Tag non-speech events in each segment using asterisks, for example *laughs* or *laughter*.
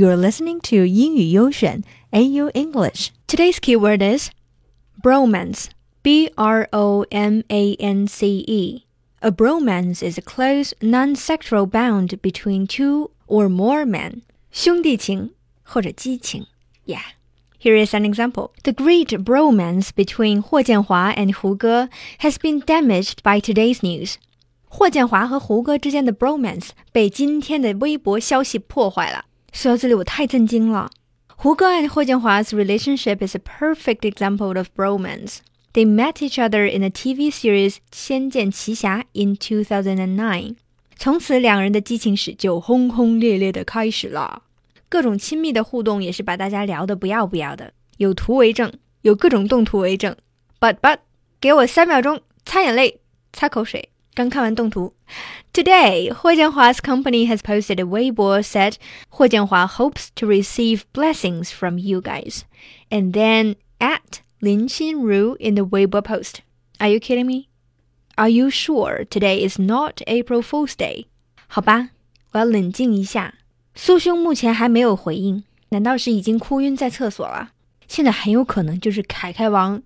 You're listening to 英语优选 AU English. Today's keyword is bromance. B R O M A N C E. A bromance is a close, non-sexual bond between two or more men. 兄弟情或者基情. Yeah. Here is an example. The great bromance between Huo Jianhua and Hu Ge has been damaged by today's news. 霍建华和胡歌之间的 bromance 被今天的微博消息破坏了。说到这里，我太震惊了。胡歌 and 霍建华 's relationship is a perfect example of bromance. They met each other in the TV series《仙剑奇侠》in 2009. 从此，两人的激情史就轰轰烈烈的开始了。各种亲密的互动也是把大家聊得不要不要的，有图为证，有各种动图为证。But but，给我三秒钟，擦眼泪，擦口水。刚看完动图。Today, Hu Jianhua's company has posted a Weibo said Hu Jianhua hopes to receive blessings from you guys, and then at Lin Xinru in the Weibo post. Are you kidding me? Are you sure today is not April Fool's Day? 好吧，我要冷静一下。苏兄目前还没有回应，难道是已经哭晕在厕所了？现在很有可能就是凯凯王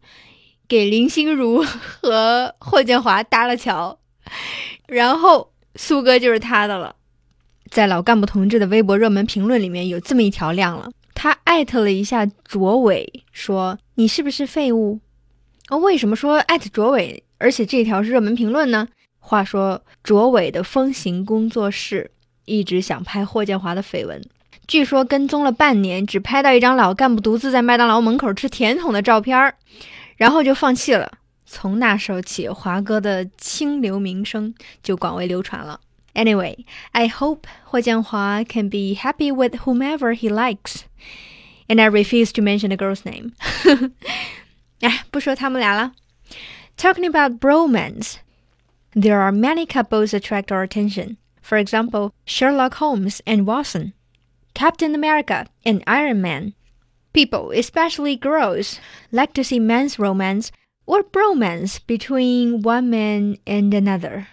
给林心如和霍建华搭了桥。 *laughs* *laughs* 然后苏哥就是他的了。在老干部同志的微博热门评论里面有这么一条亮了，他艾特了一下卓伟，说你是不是废物？哦，为什么说艾特卓伟，而且这条是热门评论呢？话说卓伟的风行工作室一直想拍霍建华的绯闻，据说跟踪了半年，只拍到一张老干部独自在麦当劳门口吃甜筒的照片儿，然后就放弃了。从那时候起，华哥的清流名声就广为流传了。Anyway, I hope 霍建华 can be happy with whomever he likes, and I refuse to mention the girl's name. *laughs* 哎，不说他们俩了。Talking about bromance, there are many couples attract our attention. For example, Sherlock Holmes and Watson, Captain America and Iron Man. People, especially girls, like to see men's romance or bromance between one man and another。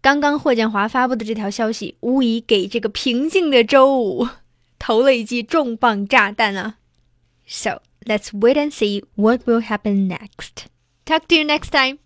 刚刚霍建华发布的这条消息，无疑给这个平静的周五投了一记重磅炸弹啊！So let's wait and see what will happen next. Talk to you next time.